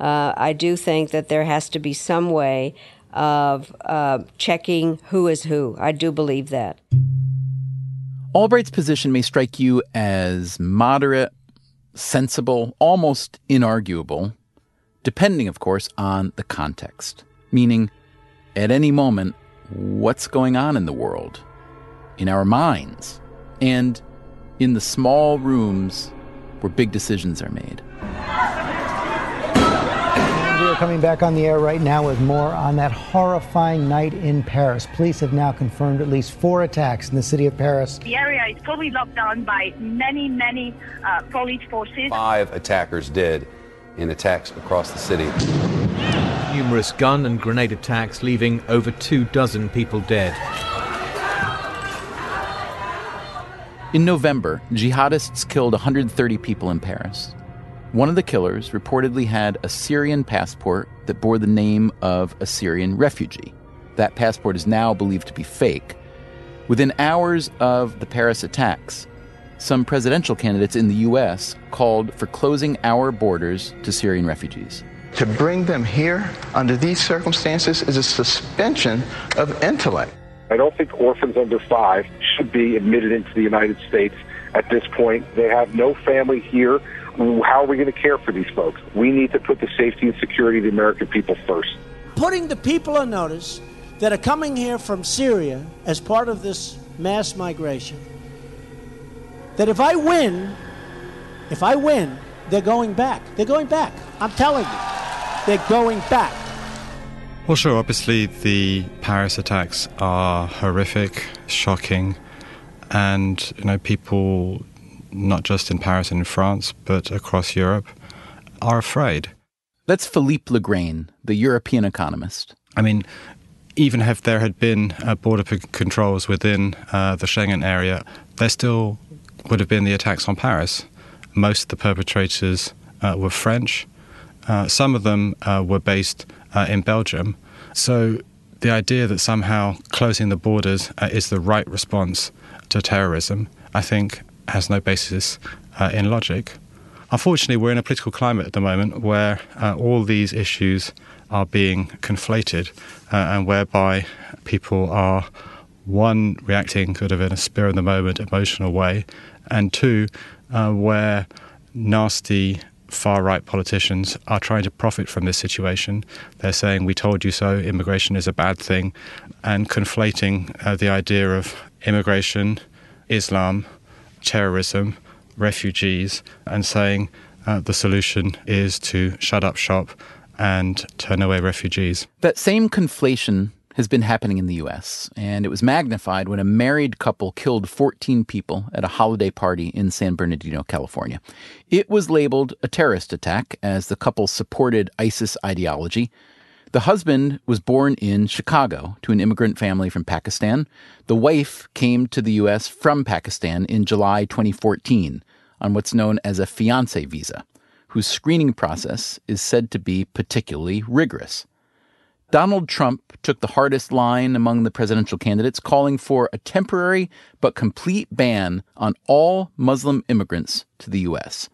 Speaker 7: Uh, I do think that there has to be some way of uh, checking who is who. I do believe that.
Speaker 2: Albright's position may strike you as moderate, sensible, almost inarguable, depending, of course, on the context. Meaning, at any moment, what's going on in the world, in our minds, and in the small rooms where big decisions are made.
Speaker 14: We're coming back on the air right now with more on that horrifying night in Paris. Police have now confirmed at least four attacks in the city of Paris.
Speaker 15: The area is totally locked down by many, many uh, police forces.
Speaker 16: Five attackers dead in attacks across the city.
Speaker 17: Numerous gun and grenade attacks, leaving over two dozen people dead.
Speaker 2: In November, jihadists killed 130 people in Paris. One of the killers reportedly had a Syrian passport that bore the name of a Syrian refugee. That passport is now believed to be fake. Within hours of the Paris attacks, some presidential candidates in the U.S. called for closing our borders to Syrian refugees.
Speaker 18: To bring them here under these circumstances is a suspension of intellect.
Speaker 12: I don't think orphans under five should be admitted into the United States at this point. They have no family here. How are we going to care for these folks? We need to put the safety and security of the American people first.
Speaker 19: Putting the people on notice that are coming here from Syria as part of this mass migration, that if I win, if I win, they're going back. They're going back. I'm telling you. They're going back.
Speaker 11: Well, sure. Obviously, the Paris attacks are horrific, shocking, and you know people, not just in Paris and in France, but across Europe, are afraid.
Speaker 2: That's Philippe Legrain, the European economist.
Speaker 11: I mean, even if there had been uh, border controls within uh, the Schengen area, there still would have been the attacks on Paris. Most of the perpetrators uh, were French. Uh, some of them uh, were based uh, in Belgium. So the idea that somehow closing the borders is the right response to terrorism, I think, has no basis in logic. Unfortunately, we're in a political climate at the moment where all these issues are being conflated uh, and whereby people are one reacting sort of in a spur of the moment emotional way and two uh, where nasty far right politicians are trying to profit from this situation. They're saying, We told you so, immigration is a bad thing, and conflating uh, the idea of immigration, Islam, terrorism, refugees, and saying uh, the solution is to shut up shop and turn away refugees.
Speaker 2: That same conflation has been happening in the US, and it was magnified when a married couple killed 14 people at a holiday party in San Bernardino, California. It was labeled a terrorist attack as the couple supported ISIS ideology. The husband was born in Chicago to an immigrant family from Pakistan. The wife came to the US from Pakistan in July 2014 on what's known as a fiance visa whose screening process is said to be particularly rigorous. Donald Trump took the hardest line among the presidential candidates, calling for a temporary but complete ban on all Muslim immigrants to the U.S.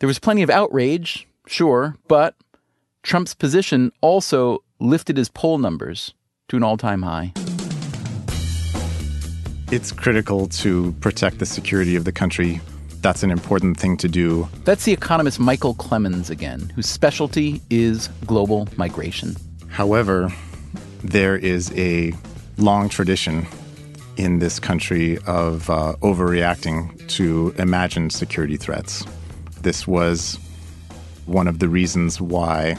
Speaker 2: There was plenty of outrage, sure, but Trump's position also lifted his poll numbers to an all time high.
Speaker 9: It's critical to protect the security of the country that's an important thing to do.
Speaker 2: That's the economist Michael Clemens again, whose specialty is global migration.
Speaker 9: However, there is a long tradition in this country of uh, overreacting to imagined security threats. This was one of the reasons why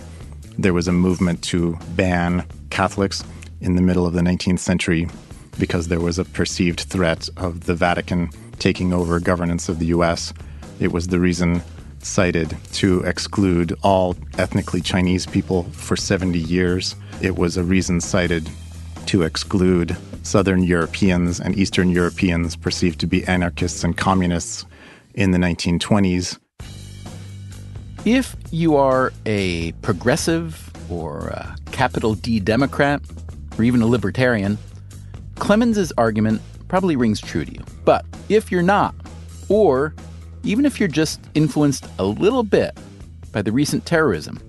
Speaker 9: there was a movement to ban Catholics in the middle of the 19th century because there was a perceived threat of the Vatican taking over governance of the U.S. It was the reason cited to exclude all ethnically Chinese people for 70 years. It was a reason cited to exclude Southern Europeans and Eastern Europeans perceived to be anarchists and communists in the 1920s.
Speaker 2: If you are a progressive or a capital D Democrat or even a libertarian, Clemens's argument probably rings true to you. But if you're not, or even if you're just influenced a little bit by the recent terrorism,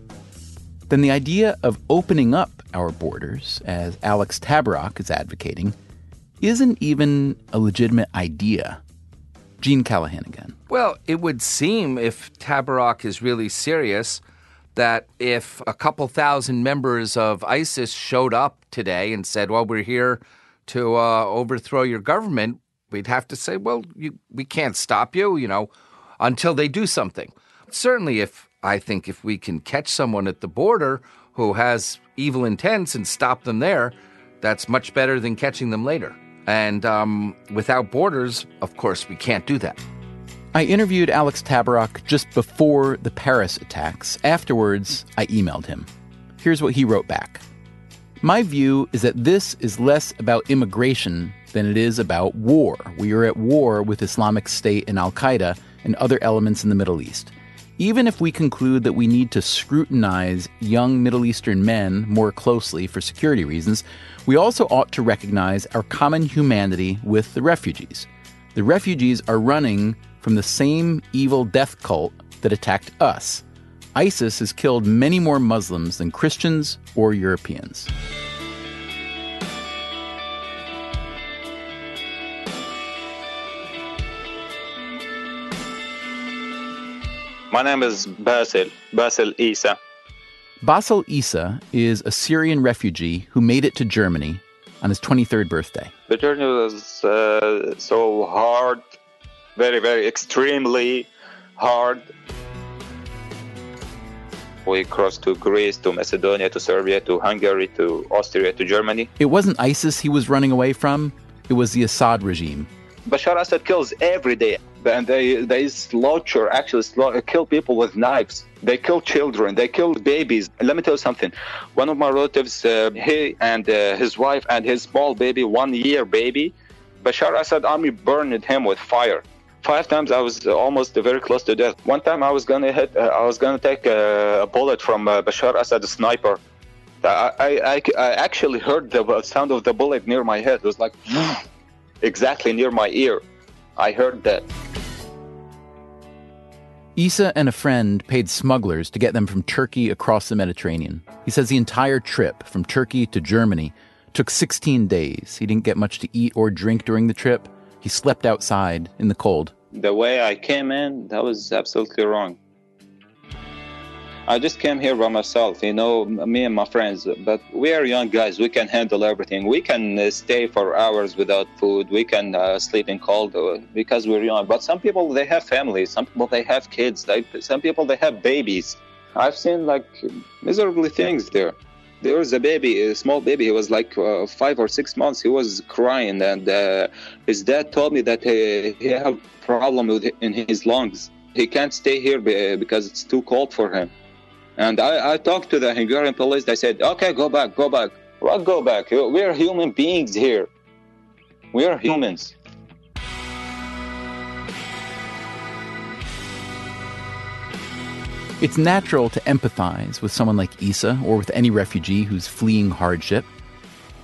Speaker 2: then the idea of opening up our borders, as Alex Tabarrok is advocating, isn't even a legitimate idea. Gene Callahan again.
Speaker 10: Well, it would seem if Tabarrok is really serious that if a couple thousand members of ISIS showed up today and said, well, we're here to uh, overthrow your government, we'd have to say, well, you, we can't stop you, you know, until they do something. Certainly, if I think if we can catch someone at the border who has evil intents and stop them there, that's much better than catching them later. And um, without borders, of course, we can't do that.
Speaker 2: I interviewed Alex Tabarrok just before the Paris attacks. Afterwards, I emailed him. Here's what he wrote back. My view is that this is less about immigration than it is about war. We are at war with Islamic State and Al Qaeda and other elements in the Middle East. Even if we conclude that we need to scrutinize young Middle Eastern men more closely for security reasons, we also ought to recognize our common humanity with the refugees. The refugees are running from the same evil death cult that attacked us. ISIS has killed many more Muslims than Christians or Europeans.
Speaker 20: My name is Basil, Basil Isa.
Speaker 2: Basil Isa is a Syrian refugee who made it to Germany on his 23rd birthday.
Speaker 20: The journey was uh, so hard, very, very extremely hard. We crossed to Greece, to Macedonia, to Serbia, to Hungary, to Austria, to Germany.
Speaker 2: It wasn't ISIS he was running away from, it was the Assad regime.
Speaker 20: Bashar Assad kills every day, and they, they slaughter, actually slaughter, kill people with knives. They kill children, they kill babies. Let me tell you something. One of my relatives, uh, he and uh, his wife and his small baby, one year baby, Bashar Assad army burned him with fire. Five times I was almost very close to death. One time I was gonna hit, uh, I was gonna take a, a bullet from uh, Bashar assad sniper. I, I, I actually heard the sound of the bullet near my head. It was like [GASPS] exactly near my ear. I heard that.
Speaker 2: Isa and a friend paid smugglers to get them from Turkey across the Mediterranean. He says the entire trip from Turkey to Germany took 16 days. He didn't get much to eat or drink during the trip. He slept outside in the cold.
Speaker 20: The way I came in, that was absolutely wrong. I just came here by myself, you know, me and my friends. But we are young guys. We can handle everything. We can uh, stay for hours without food. We can uh, sleep in cold uh, because we're young. But some people they have families. Some people they have kids. They, some people they have babies. I've seen like miserable things there. There was a baby, a small baby. He was like uh, five or six months. He was crying, and uh, his dad told me that he, he have problem with in his lungs. He can't stay here because it's too cold for him. And I, I talked to the Hungarian police. They said, okay, go back, go back. What go back? We're human beings here. We're humans.
Speaker 2: It's natural to empathize with someone like Isa or with any refugee who's fleeing hardship.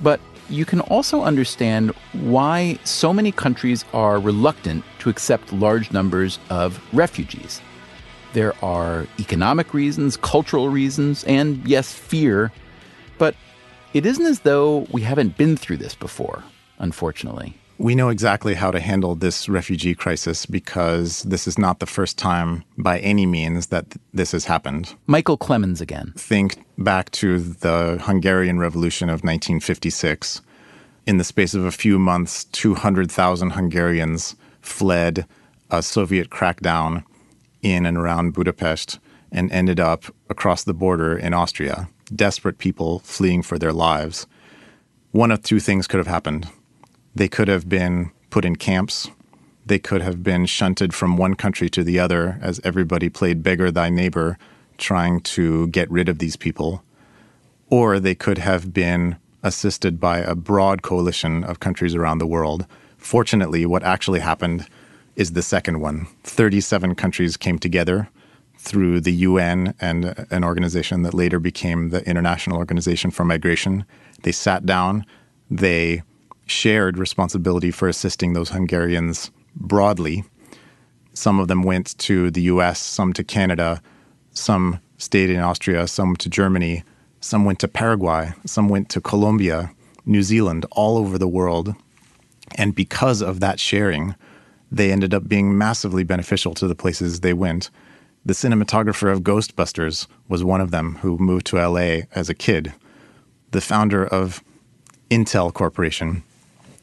Speaker 2: But you can also understand why so many countries are reluctant to accept large numbers of refugees. There are economic reasons, cultural reasons, and yes, fear. But it isn't as though we haven't been through this before, unfortunately.
Speaker 9: We know exactly how to handle this refugee crisis because this is not the first time by any means that th- this has happened.
Speaker 2: Michael Clemens again.
Speaker 9: Think back to the Hungarian Revolution of 1956. In the space of a few months, 200,000 Hungarians fled a Soviet crackdown in and around Budapest and ended up across the border in Austria. Desperate people fleeing for their lives. One of two things could have happened they could have been put in camps. They could have been shunted from one country to the other as everybody played beggar thy neighbor, trying to get rid of these people. Or they could have been assisted by a broad coalition of countries around the world. Fortunately, what actually happened is the second one. 37 countries came together through the UN and an organization that later became the International Organization for Migration. They sat down, they shared responsibility for assisting those Hungarians broadly. Some of them went to the US, some to Canada, some stayed in Austria, some to Germany, some went to Paraguay, some went to Colombia, New Zealand, all over the world. And because of that sharing, they ended up being massively beneficial to the places they went. The cinematographer of Ghostbusters was one of them who moved to LA as a kid. The founder of Intel Corporation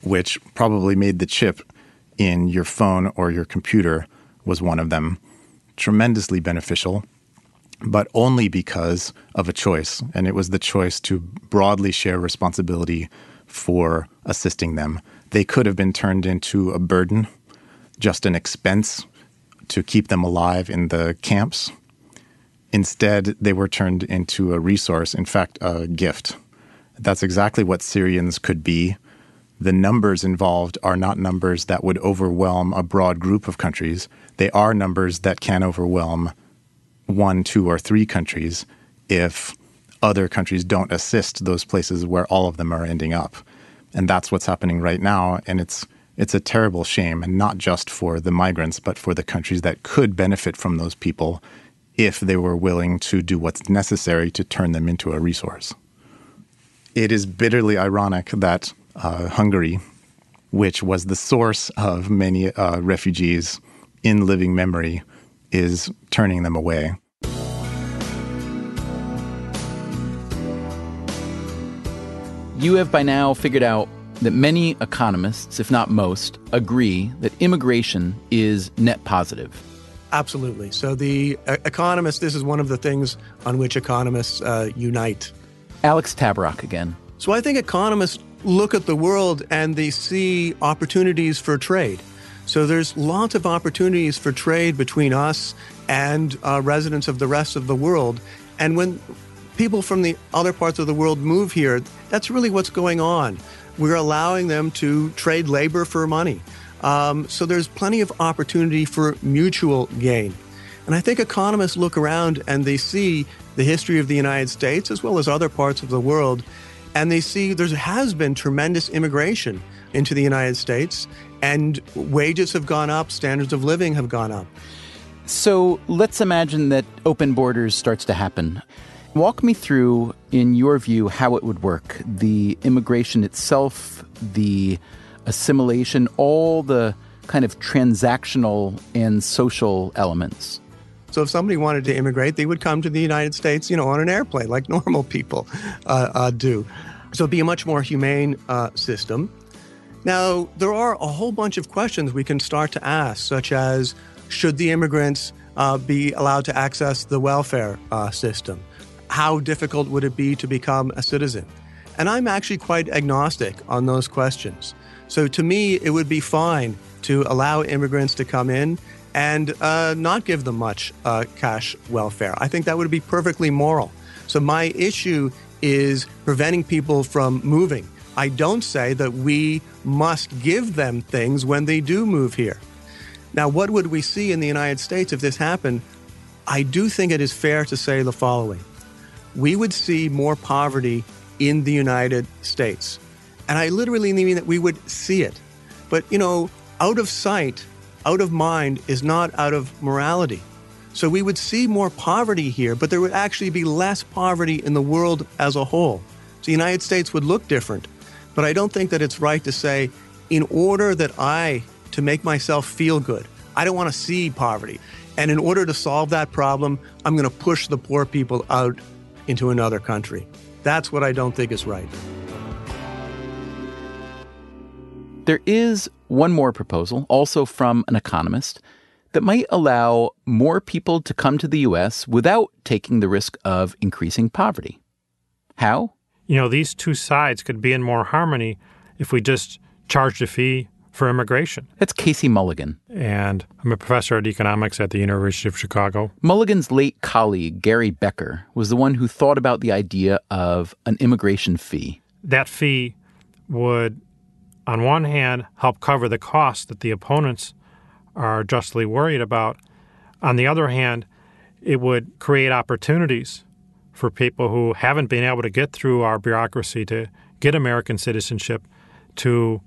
Speaker 9: which probably made the chip in your phone or your computer, was one of them. Tremendously beneficial, but only because of a choice. And it was the choice to broadly share responsibility for assisting them. They could have been turned into a burden, just an expense to keep them alive in the camps. Instead, they were turned into a resource, in fact, a gift. That's exactly what Syrians could be the numbers involved are not numbers that would overwhelm a broad group of countries. They are numbers that can overwhelm one, two, or three countries if other countries don't assist those places where all of them are ending up. And that's what's happening right now. And it's it's a terrible shame, and not just for the migrants, but for the countries that could benefit from those people if they were willing to do what's necessary to turn them into a resource. It is bitterly ironic that uh, Hungary, which was the source of many uh, refugees in living memory, is turning them away.
Speaker 2: You have by now figured out that many economists, if not most, agree that immigration is net positive.
Speaker 5: Absolutely. So, the uh, economists, this is one of the things on which economists uh, unite.
Speaker 2: Alex Tabarrok again.
Speaker 5: So, I think economists look at the world and they see opportunities for trade. So, there's lots of opportunities for trade between us and uh, residents of the rest of the world. And when people from the other parts of the world move here, that's really what's going on. We're allowing them to trade labor for money. Um, so there's plenty of opportunity for mutual gain. And I think economists look around and they see the history of the United States as well as other parts of the world, and they see there has been tremendous immigration into the United States, and wages have gone up, standards of living have gone up.
Speaker 2: So let's imagine that open borders starts to happen. Walk me through, in your view, how it would work the immigration itself, the assimilation, all the kind of transactional and social elements.
Speaker 5: So if somebody wanted to immigrate, they would come to the United States, you know, on an airplane like [LAUGHS] normal people uh, uh, do. So it'd be a much more humane uh, system. Now, there are a whole bunch of questions we can start to ask, such as should the immigrants uh, be allowed to access the welfare uh, system? How difficult would it be to become a citizen? And I'm actually quite agnostic on those questions. So to me, it would be fine to allow immigrants to come in and uh, not give them much uh, cash welfare. I think that would be perfectly moral. So my issue is preventing people from moving. I don't say that we must give them things when they do move here. Now, what would we see in the United States if this happened? I do think it is fair to say the following we would see more poverty in the United States. And I literally mean that we would see it. But, you know, out of sight, out of mind is not out of morality. So we would see more poverty here, but there would actually be less poverty in the world as a whole. So the United States would look different. But I don't think that it's right to say, in order that I, to make myself feel good, I don't want to see poverty. And in order to solve that problem, I'm going to push the poor people out into another country. That's what I don't think is right.
Speaker 2: There is one more proposal, also from an economist, that might allow more people to come to the U.S. without taking the risk of increasing poverty. How?
Speaker 13: You know, these two sides could be in more harmony if we just charged a fee for immigration.
Speaker 2: That's Casey Mulligan.
Speaker 13: And I'm a professor of economics at the University of Chicago.
Speaker 2: Mulligan's late colleague, Gary Becker, was the one who thought about the idea of an immigration fee.
Speaker 13: That fee would on one hand, help cover the costs that the opponents are justly worried about. On the other hand, it would create opportunities for people who haven't been able to get through our bureaucracy to get American citizenship to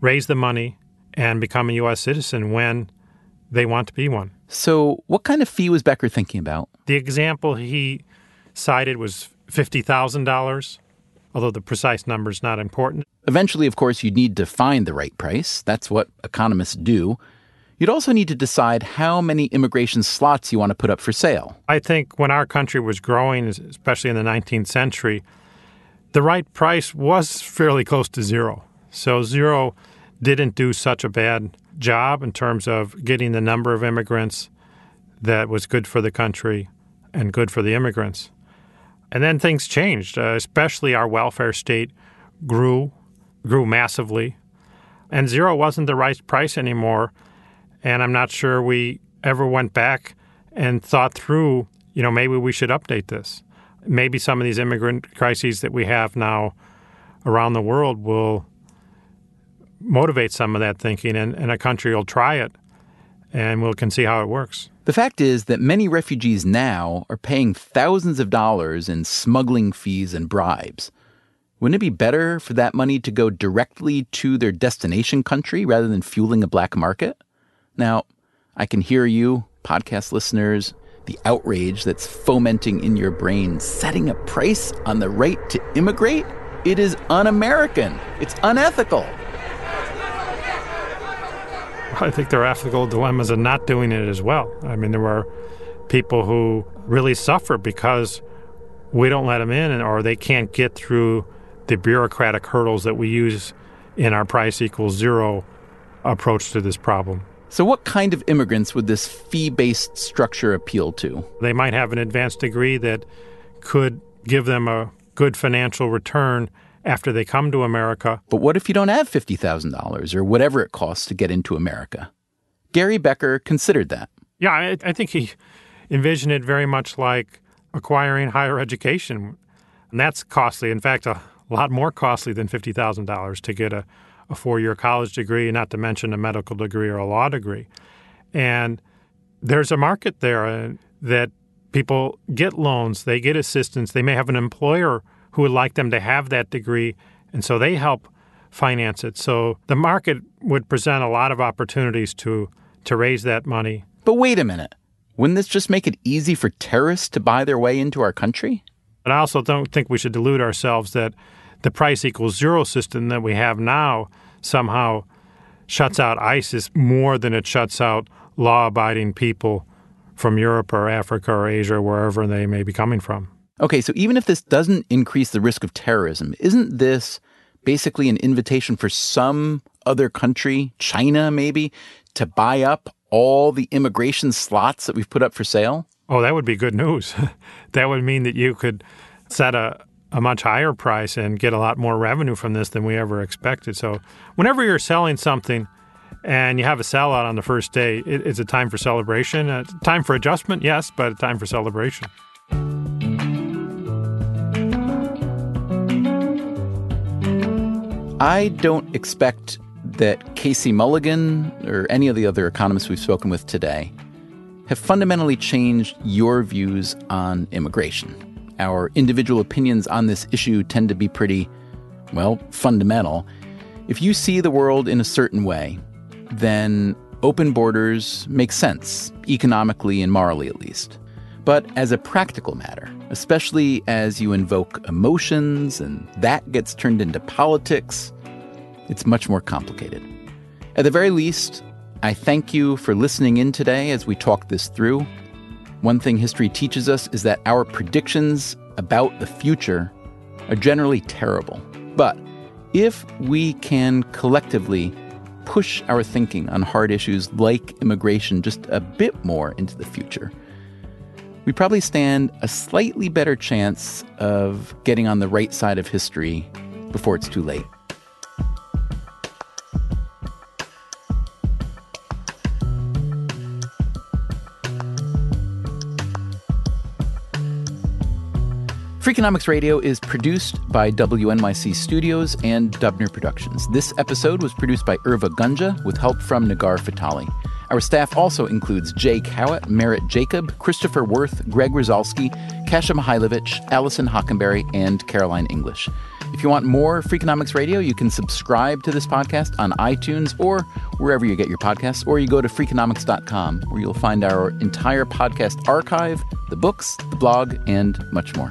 Speaker 13: raise the money and become a U.S. citizen when they want to be one.
Speaker 2: So, what kind of fee was Becker thinking about?
Speaker 13: The example he cited was $50,000 although the precise number is not important.
Speaker 2: Eventually, of course, you'd need to find the right price. That's what economists do. You'd also need to decide how many immigration slots you want to put up for sale.
Speaker 13: I think when our country was growing, especially in the 19th century, the right price was fairly close to zero. So, zero didn't do such a bad job in terms of getting the number of immigrants that was good for the country and good for the immigrants. And then things changed, uh, especially our welfare state grew, grew massively. And zero wasn't the right price anymore. And I'm not sure we ever went back and thought through, you know, maybe we should update this. Maybe some of these immigrant crises that we have now around the world will motivate some of that thinking, and, and a country will try it and we can see how it works.
Speaker 2: The fact is that many refugees now are paying thousands of dollars in smuggling fees and bribes. Wouldn't it be better for that money to go directly to their destination country rather than fueling a black market? Now, I can hear you, podcast listeners, the outrage that's fomenting in your brain, setting a price on the right to immigrate, it is un American. It's unethical.
Speaker 13: I think there are ethical dilemmas in not doing it as well. I mean, there are people who really suffer because we don't let them in or they can't get through the bureaucratic hurdles that we use in our price equals zero approach to this problem.
Speaker 2: So, what kind of immigrants would this fee based structure appeal to?
Speaker 13: They might have an advanced degree that could give them a good financial return after they come to America.
Speaker 2: But what if you don't have $50,000 or whatever it costs to get into America? Gary Becker considered that.
Speaker 13: Yeah, I, I think he envisioned it very much like acquiring higher education. And that's costly. In fact, a lot more costly than $50,000 to get a, a four year college degree, not to mention a medical degree or a law degree. And there's a market there uh, that people get loans, they get assistance, they may have an employer who would like them to have that degree, and so they help finance it. So the market would present a lot of opportunities to to raise that money.
Speaker 2: But wait a minute. Wouldn't this just make it easy for terrorists to buy their way into our country?
Speaker 13: But I also don't think we should delude ourselves that the price equals zero system that we have now somehow shuts out ISIS more than it shuts out law abiding people from Europe or Africa or Asia or wherever they may be coming from.
Speaker 2: Okay, so even if this doesn't increase the risk of terrorism, isn't this basically an invitation for some other country, China maybe, to buy up all the immigration slots that we've put up for sale?
Speaker 13: Oh, that would be good news. [LAUGHS] that would mean that you could set a, a much higher price and get a lot more revenue from this than we ever expected. So, whenever you're selling something and you have a sellout on the first day, it, it's a time for celebration, a time for adjustment, yes, but a time for celebration.
Speaker 2: I don't expect that Casey Mulligan or any of the other economists we've spoken with today have fundamentally changed your views on immigration. Our individual opinions on this issue tend to be pretty, well, fundamental. If you see the world in a certain way, then open borders make sense, economically and morally at least. But as a practical matter, especially as you invoke emotions and that gets turned into politics, it's much more complicated. At the very least, I thank you for listening in today as we talk this through. One thing history teaches us is that our predictions about the future are generally terrible. But if we can collectively push our thinking on hard issues like immigration just a bit more into the future, we probably stand a slightly better chance of getting on the right side of history before it's too late. Freakonomics Radio is produced by WNYC Studios and Dubner Productions. This episode was produced by Irva Gunja with help from Nigar Fatali. Our staff also includes Jay Cowit, Merritt Jacob, Christopher Werth, Greg Rosalsky, Kasia Mihailovic, Alison Hockenberry, and Caroline English. If you want more Freakonomics Radio, you can subscribe to this podcast on iTunes or wherever you get your podcasts, or you go to freakonomics.com where you'll find our entire podcast archive, the books, the blog, and much more.